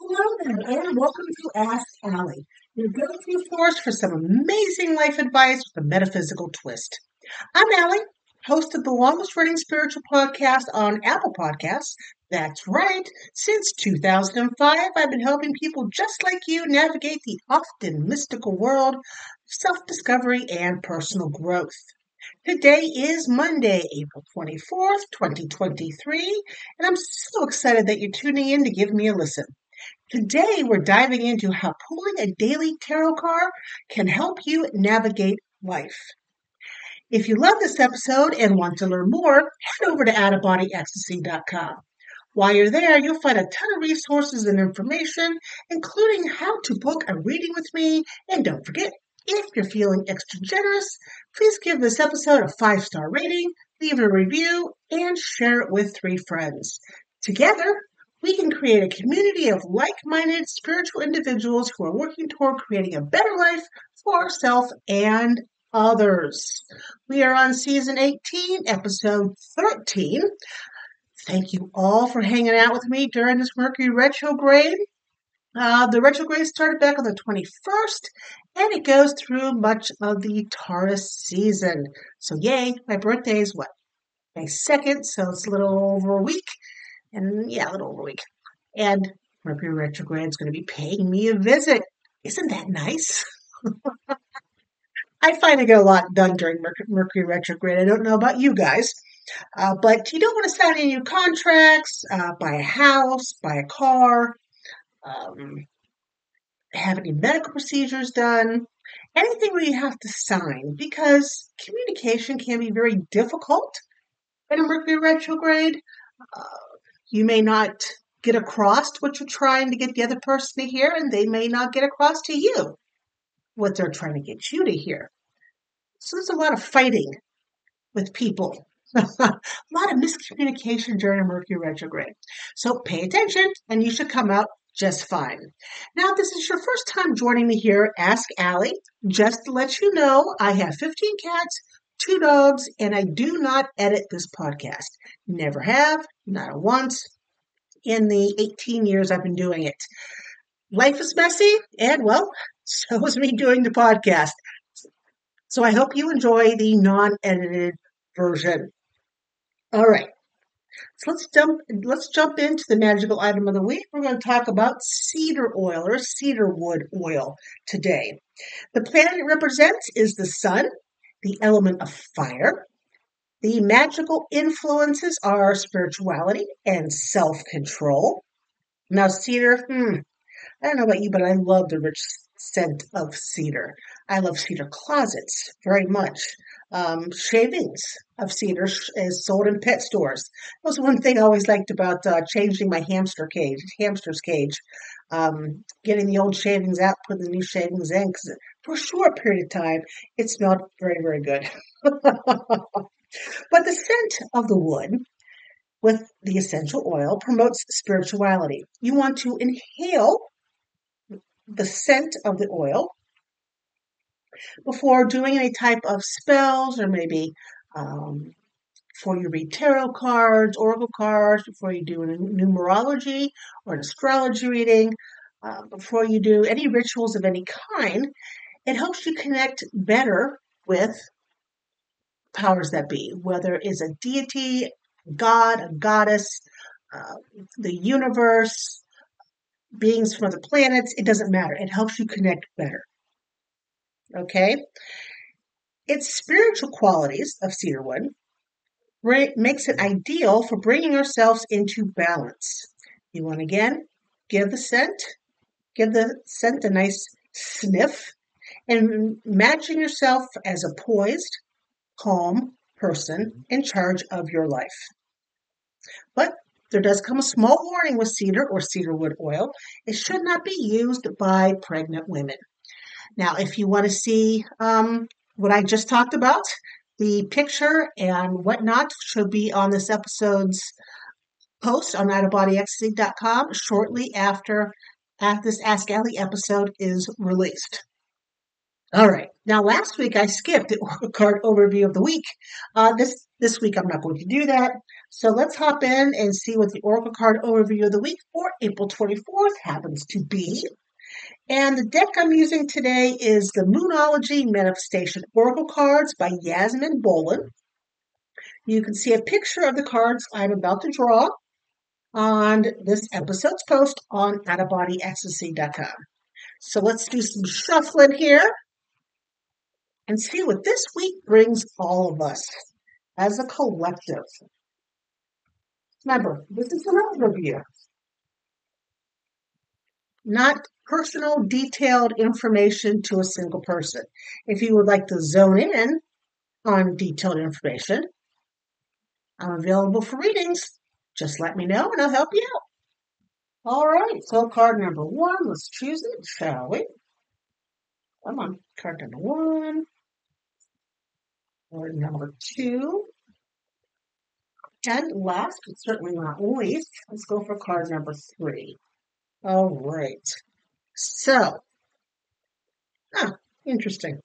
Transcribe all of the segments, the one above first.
Hello there, and welcome to Ask Allie, your go-to source for some amazing life advice with a metaphysical twist. I'm Allie, host of the longest-running spiritual podcast on Apple Podcasts. That's right. Since 2005, I've been helping people just like you navigate the often mystical world of self-discovery and personal growth. Today is Monday, April 24th, 2023, and I'm so excited that you're tuning in to give me a listen. Today, we're diving into how pulling a daily tarot card can help you navigate life. If you love this episode and want to learn more, head over to outofbodyecstasy.com. While you're there, you'll find a ton of resources and information, including how to book a reading with me. And don't forget, if you're feeling extra generous, please give this episode a five star rating, leave a review, and share it with three friends. Together, we can create a community of like minded spiritual individuals who are working toward creating a better life for ourselves and others. We are on season 18, episode 13. Thank you all for hanging out with me during this Mercury retrograde. Uh, the retrograde started back on the 21st and it goes through much of the Taurus season. So, yay, my birthday is what? May 2nd, so it's a little over a week and yeah, a little over a week. And Mercury retrograde is going to be paying me a visit. Isn't that nice? I find I get a lot done during Mercury retrograde. I don't know about you guys, uh, but you don't want to sign any new contracts, uh, buy a house, buy a car, um, have any medical procedures done, anything where you have to sign, because communication can be very difficult in a Mercury retrograde. Uh, you may not get across what you're trying to get the other person to hear, and they may not get across to you what they're trying to get you to hear. So there's a lot of fighting with people. a lot of miscommunication during a Mercury retrograde. So pay attention, and you should come out just fine. Now, if this is your first time joining me here, Ask Allie. Just to let you know, I have 15 cats, two dogs, and I do not edit this podcast. Never have, not once in the 18 years I've been doing it. Life is messy, and well, so is me doing the podcast. So I hope you enjoy the non edited version. All right. So let's jump let's jump into the magical item of the week. We're going to talk about cedar oil or cedar wood oil today. The planet it represents is the sun, the element of fire. The magical influences are spirituality and self control. Now, cedar, hmm, I don't know about you, but I love the rich scent of cedar. I love cedar closets very much. Um, shavings of cedar is sold in pet stores. That was one thing I always liked about uh, changing my hamster cage, hamster's cage. Um, getting the old shavings out, putting the new shavings in, because for a short period of time, it smelled very, very good. but the scent of the wood with the essential oil promotes spirituality. You want to inhale the scent of the oil before doing any type of spells or maybe um, before you read tarot cards, oracle cards, before you do a numerology or an astrology reading, uh, before you do any rituals of any kind, it helps you connect better with powers that be, whether it's a deity, god, a goddess, uh, the universe, beings from other planets, it doesn't matter. It helps you connect better. Okay? Its spiritual qualities of cedarwood makes it ideal for bringing ourselves into balance. You want again give the scent, give the scent a nice sniff, and imagine yourself as a poised, calm person in charge of your life. But there does come a small warning with cedar or cedarwood oil. It should not be used by pregnant women. Now, if you want to see um, what I just talked about, the picture and whatnot should be on this episode's post on outofbodyecstasy.com shortly after, after this Ask Allie episode is released. All right. Now, last week I skipped the Oracle card overview of the week. Uh, this this week I'm not going to do that. So let's hop in and see what the Oracle card overview of the week for April 24th happens to be. And the deck I'm using today is the Moonology Manifestation Oracle cards by Yasmin Boland. You can see a picture of the cards I'm about to draw on this episode's post on outofbodyecstasy.com. So let's do some shuffling here and see what this week brings all of us as a collective. Remember, this is an overview, not personal, detailed information to a single person. If you would like to zone in on detailed information, I'm available for readings. Just let me know and I'll help you out. All right, so card number one, let's choose it, shall we? Come on, card number one. Card number two. And last, but certainly not least, let's go for card number three. All right. So, ah, interesting.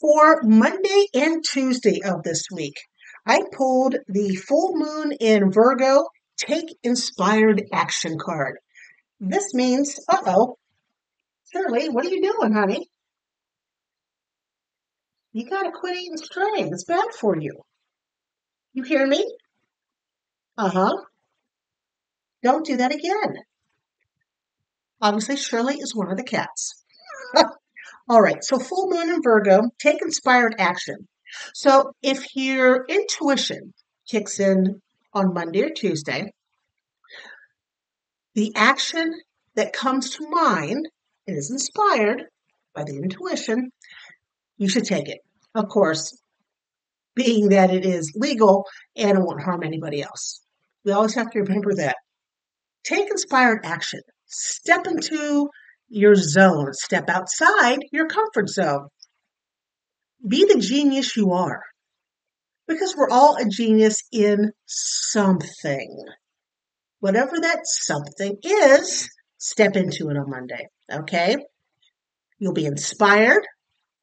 For Monday and Tuesday of this week, I pulled the full moon in Virgo take inspired action card. This means, uh oh, Shirley, what are you doing, honey? You gotta quit eating string. It's bad for you. You hear me? Uh huh. Don't do that again. Obviously, Shirley is one of the cats. All right, so full moon in Virgo, take inspired action. So if your intuition kicks in on Monday or Tuesday, the action that comes to mind is inspired by the intuition, you should take it. Of course, being that it is legal and it won't harm anybody else. We always have to remember that. Take inspired action. Step into your zone. Step outside your comfort zone. Be the genius you are. Because we're all a genius in something. Whatever that something is, step into it on Monday. Okay? You'll be inspired.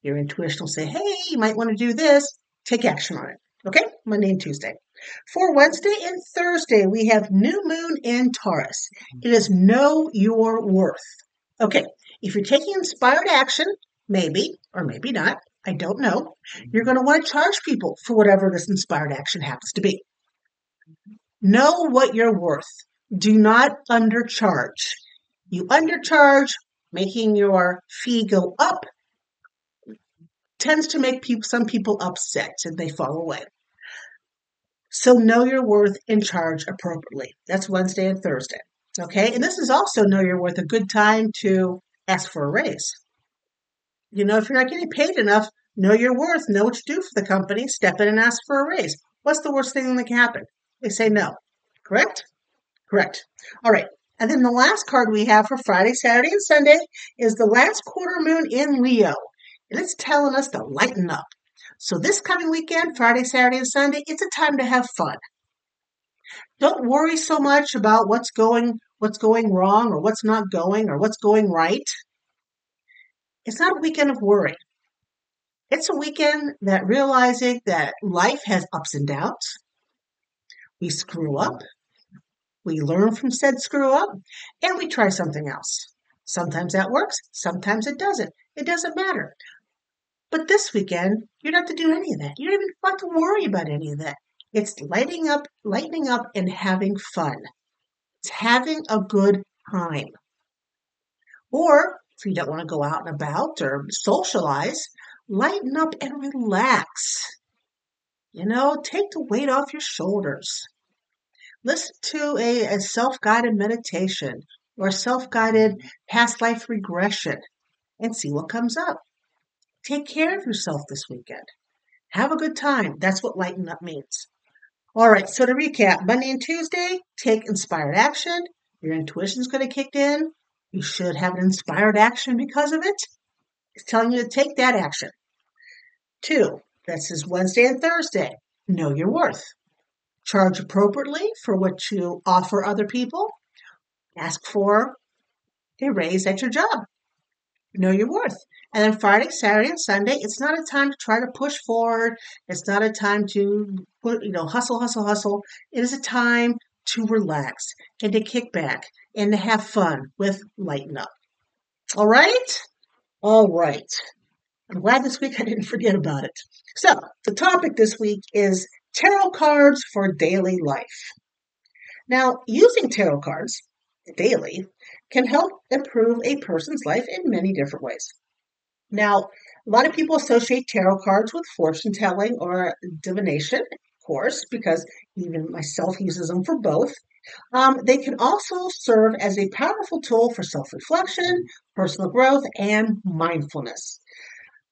Your intuition will say, hey, you might want to do this. Take action on it. Okay? Monday and Tuesday. For Wednesday and Thursday, we have new moon in Taurus. It is know your worth. Okay, if you're taking inspired action, maybe or maybe not, I don't know, you're going to want to charge people for whatever this inspired action happens to be. Know what you're worth. Do not undercharge. You undercharge, making your fee go up tends to make people some people upset and they fall away. So know your worth and charge appropriately. That's Wednesday and Thursday. Okay, and this is also know your worth a good time to ask for a raise. You know, if you're not getting paid enough, know your worth, know what you do for the company, step in and ask for a raise. What's the worst thing that can happen? They say no. Correct? Correct. All right. And then the last card we have for Friday, Saturday, and Sunday is the last quarter moon in Leo. And it's telling us to lighten up. So this coming weekend, Friday, Saturday, and Sunday, it's a time to have fun. Don't worry so much about what's going what's going wrong or what's not going or what's going right. It's not a weekend of worry. It's a weekend that realizing that life has ups and downs. We screw up. We learn from said screw up and we try something else. Sometimes that works, sometimes it doesn't. It doesn't matter. But this weekend, you don't have to do any of that. You don't even have to worry about any of that. It's lighting up, lightening up, and having fun. It's having a good time. Or if you don't want to go out and about or socialize, lighten up and relax. You know, take the weight off your shoulders. Listen to a, a self guided meditation or self guided past life regression and see what comes up. Take care of yourself this weekend. Have a good time. That's what lighten up means. All right, so to recap, Monday and Tuesday, take inspired action. Your intuition's going to kick in. You should have an inspired action because of it. It's telling you to take that action. Two, this is Wednesday and Thursday. Know your worth. Charge appropriately for what you offer other people. Ask for a raise at your job. know your worth. And then Friday, Saturday, and Sunday, it's not a time to try to push forward. It's not a time to put, you know, hustle, hustle, hustle. It is a time to relax and to kick back and to have fun with Lighten Up. All right? All right. I'm glad this week I didn't forget about it. So, the topic this week is tarot cards for daily life. Now, using tarot cards daily can help improve a person's life in many different ways. Now, a lot of people associate tarot cards with fortune telling or divination, of course, because even myself uses them for both. Um, they can also serve as a powerful tool for self reflection, personal growth, and mindfulness.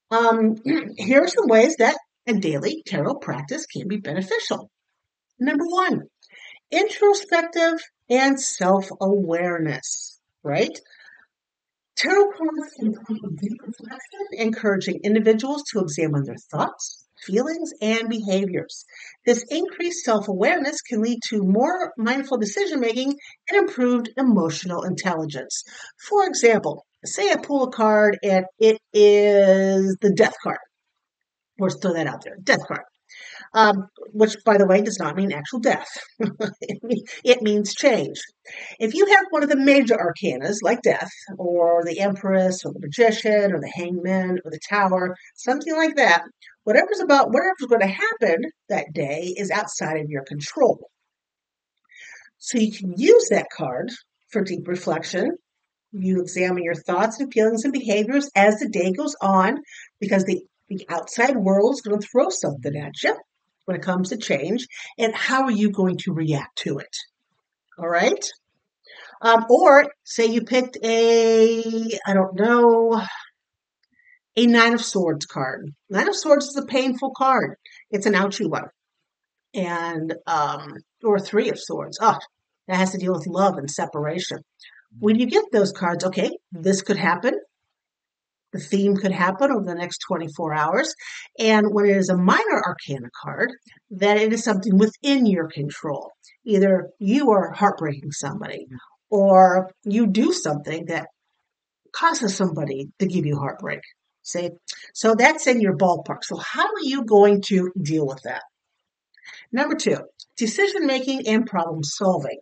Um, here are some ways that a daily tarot practice can be beneficial. Number one, introspective and self awareness, right? Tarot cards can deep reflection, encouraging individuals to examine their thoughts, feelings, and behaviors. This increased self awareness can lead to more mindful decision making and improved emotional intelligence. For example, say I pull a card and it is the death card. Let's throw that out there death card um, which, by the way, does not mean actual death. it means change. If you have one of the major arcanas, like death, or the empress, or the magician, or the hangman, or the tower, something like that, whatever's about whatever's going to happen that day is outside of your control. So you can use that card for deep reflection. You examine your thoughts and feelings and behaviors as the day goes on because the, the outside world is going to throw something at you when it comes to change, and how are you going to react to it? All right. Um, or say you picked a, I don't know, a Nine of Swords card. Nine of Swords is a painful card. It's an ouchy one. And, um, or Three of Swords. Oh, that has to deal with love and separation. When you get those cards, okay, this could happen the theme could happen over the next 24 hours. And when it is a minor arcana card, then it is something within your control. Either you are heartbreaking somebody, or you do something that causes somebody to give you heartbreak. See? So that's in your ballpark. So, how are you going to deal with that? Number two, decision making and problem solving.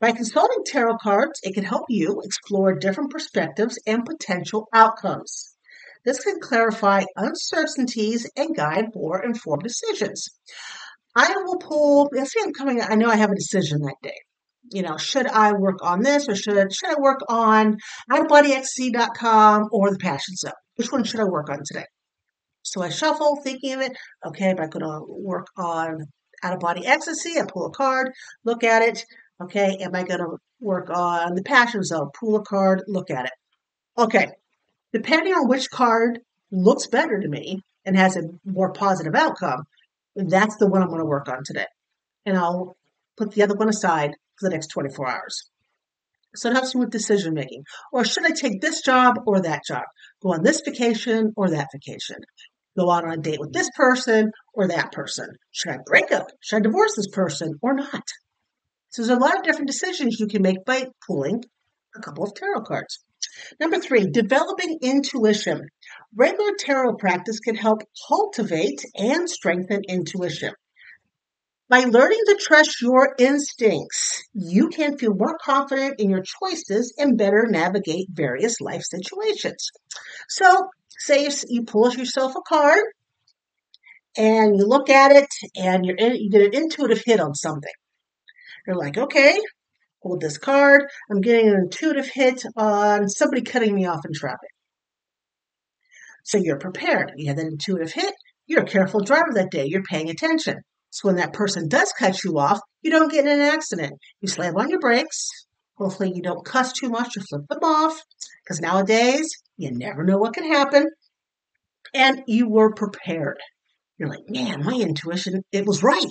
By consulting tarot cards, it can help you explore different perspectives and potential outcomes. This can clarify uncertainties and guide more informed decisions. I will pull, let's say I'm coming, I know I have a decision that day. You know, should I work on this or should, should I work on outofbodyecstasy.com or the Passion Zone? Which one should I work on today? So I shuffle, thinking of it. Okay, am I going to uh, work on out of body ecstasy? I pull a card, look at it. Okay, am I going to work on the passion zone? Pull a card, look at it. Okay, depending on which card looks better to me and has a more positive outcome, that's the one I'm going to work on today. And I'll put the other one aside for the next 24 hours. So it helps me with decision making. Or should I take this job or that job? Go on this vacation or that vacation? Go out on a date with this person or that person? Should I break up? Should I divorce this person or not? So there's a lot of different decisions you can make by pulling a couple of tarot cards. Number three, developing intuition. Regular tarot practice can help cultivate and strengthen intuition. By learning to trust your instincts, you can feel more confident in your choices and better navigate various life situations. So, say you pull yourself a card and you look at it and you're in, you get an intuitive hit on something. You're like, okay, hold this card. I'm getting an intuitive hit on somebody cutting me off in traffic. So you're prepared. You have that intuitive hit. You're a careful driver that day. You're paying attention. So when that person does cut you off, you don't get in an accident. You slam on your brakes. Hopefully you don't cuss too much or flip them off because nowadays you never know what can happen. And you were prepared. You're like, man, my intuition, it was right.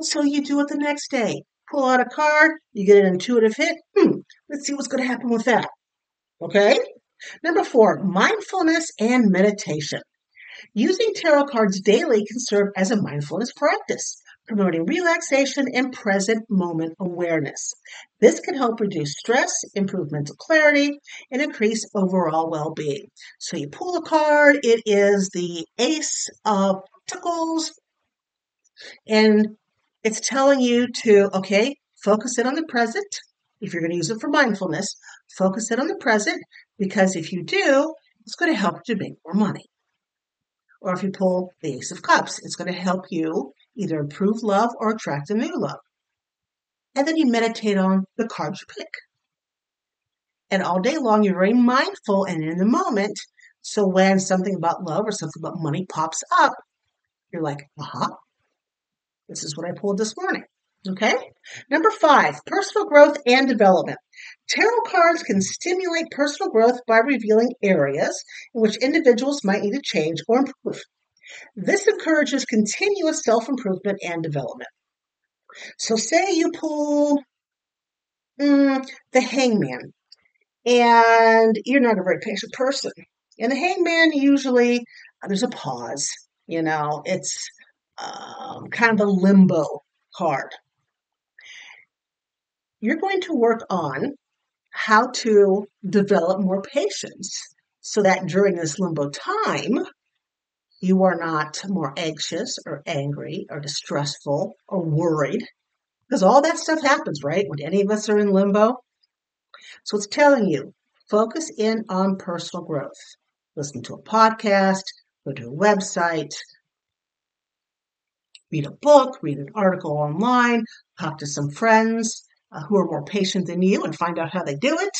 So you do it the next day. Pull out a card, you get an intuitive hit. Hmm, let's see what's going to happen with that. Okay? Number four, mindfulness and meditation. Using tarot cards daily can serve as a mindfulness practice. promoting relaxation and present moment awareness. This can help reduce stress, improve mental clarity, and increase overall well being. So you pull a card, it is the Ace of Pentacles, and it's telling you to, okay, focus in on the present. If you're going to use it for mindfulness, focus in on the present because if you do, it's going to help you make more money. Or if you pull the Ace of Cups, it's going to help you either improve love or attract a new love. And then you meditate on the cards you pick. And all day long, you're very mindful and in the moment. So when something about love or something about money pops up, you're like, uh huh, this is what I pulled this morning. Okay. Number five, personal growth and development. Tarot cards can stimulate personal growth by revealing areas in which individuals might need to change or improve. This encourages continuous self improvement and development. So, say you pull mm, the hangman, and you're not a very patient person. And the hangman usually, there's a pause, you know, it's um, kind of a limbo card. You're going to work on how to develop more patience so that during this limbo time, you are not more anxious or angry or distressful or worried. Because all that stuff happens, right? When any of us are in limbo. So it's telling you focus in on personal growth. Listen to a podcast, go to a website, read a book, read an article online, talk to some friends uh, who are more patient than you and find out how they do it.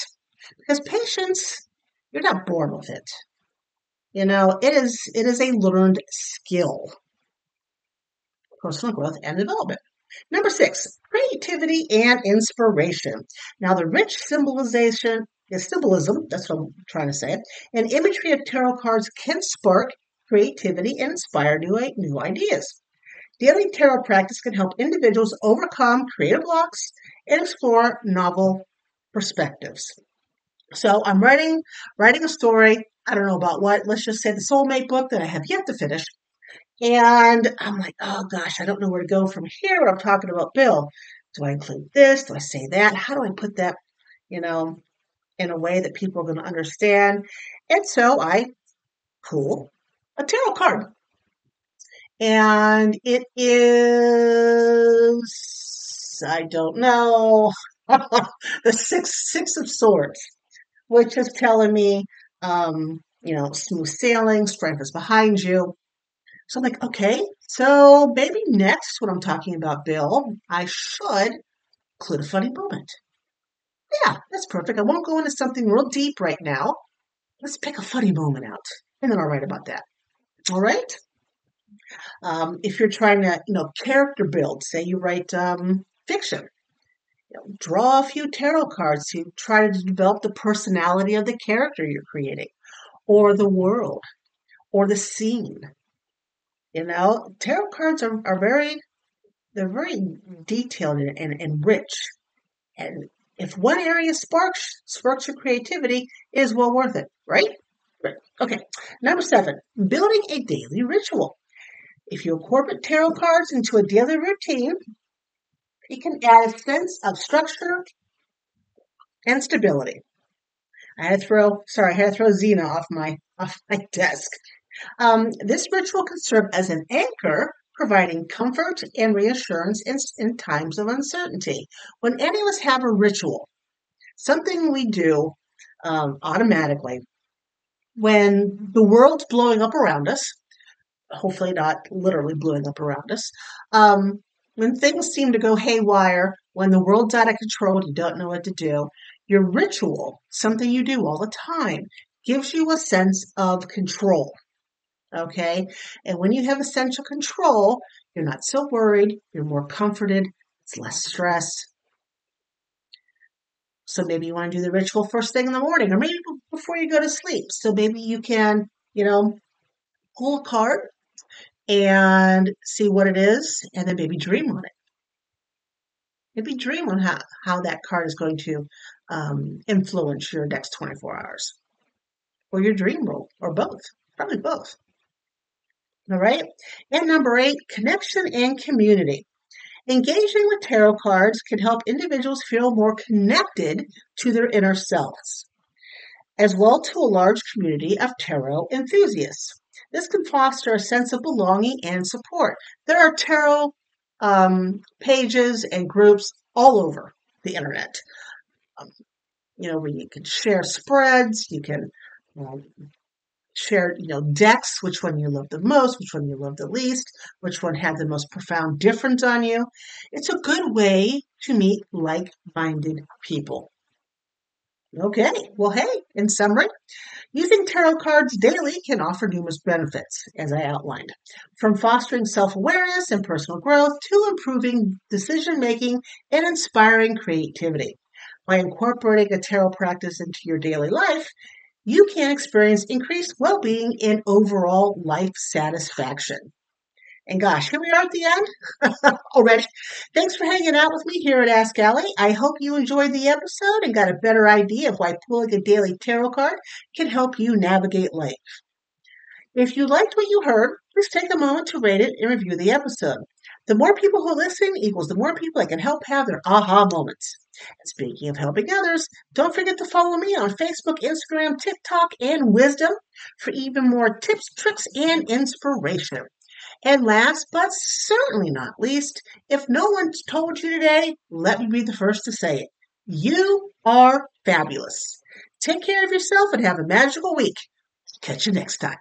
Because patience, you're not born with it. You know, it is it is a learned skill. Personal growth and development. Number six, creativity and inspiration. Now, the rich symbolization is symbolism, that's what I'm trying to say, and imagery of tarot cards can spark creativity and inspire new, new ideas. Daily tarot practice can help individuals overcome creative blocks and explore novel perspectives. So I'm writing writing a story. I don't know about what. Let's just say the soulmate book that I have yet to finish. And I'm like, oh gosh, I don't know where to go from here. I'm talking about Bill. Do I include this? Do I say that? How do I put that, you know, in a way that people are going to understand? And so I pull a tarot card. And it is, I don't know, the six six of swords which is telling me, um, you know, smooth sailing, strength is behind you. So I'm like, okay, so maybe next when I'm talking about Bill, I should include a funny moment. Yeah, that's perfect. I won't go into something real deep right now. Let's pick a funny moment out, and then I'll write about that. All right. Um, if you're trying to, you know, character build, say you write um, fiction, you know, draw a few tarot cards to try to develop the personality of the character you're creating, or the world, or the scene. You know, tarot cards are, are very they're very detailed and, and, and rich. And if one area sparks sparks your creativity, it is well worth it, right? Right. Okay. Number seven, building a daily ritual. If you incorporate tarot cards into a daily routine, it can add a sense of structure and stability. I had to throw, sorry, I had to throw Xena off my off my desk. Um, this ritual can serve as an anchor, providing comfort and reassurance in, in times of uncertainty. When any of us have a ritual, something we do um, automatically, when the world's blowing up around us, hopefully not literally blowing up around us, um, when things seem to go haywire, when the world's out of control you don't know what to do, your ritual, something you do all the time, gives you a sense of control. Okay? And when you have a sense of control, you're not so worried, you're more comforted, it's less stress. So maybe you want to do the ritual first thing in the morning or maybe before you go to sleep. So maybe you can, you know, pull a card and see what it is and then maybe dream on it. Maybe dream on how, how that card is going to um, influence your next 24 hours or your dream role or both, probably both. All right. And number eight, connection and community. Engaging with tarot cards can help individuals feel more connected to their inner selves, as well to a large community of tarot enthusiasts. This can foster a sense of belonging and support. There are tarot um, pages and groups all over the internet. Um, you know, where you can share spreads, you can um, share, you know, decks, which one you love the most, which one you love the least, which one had the most profound difference on you. It's a good way to meet like minded people. Okay, well, hey, in summary, using tarot cards daily can offer numerous benefits, as I outlined, from fostering self awareness and personal growth to improving decision making and inspiring creativity. By incorporating a tarot practice into your daily life, you can experience increased well being and overall life satisfaction. And gosh, here we are at the end already. Thanks for hanging out with me here at Ask Allie. I hope you enjoyed the episode and got a better idea of why pulling a daily tarot card can help you navigate life. If you liked what you heard, please take a moment to rate it and review the episode. The more people who listen equals the more people I can help have their aha moments. And speaking of helping others, don't forget to follow me on Facebook, Instagram, TikTok, and Wisdom for even more tips, tricks, and inspiration. And last but certainly not least, if no one told you today, let me be the first to say it. You are fabulous. Take care of yourself and have a magical week. Catch you next time.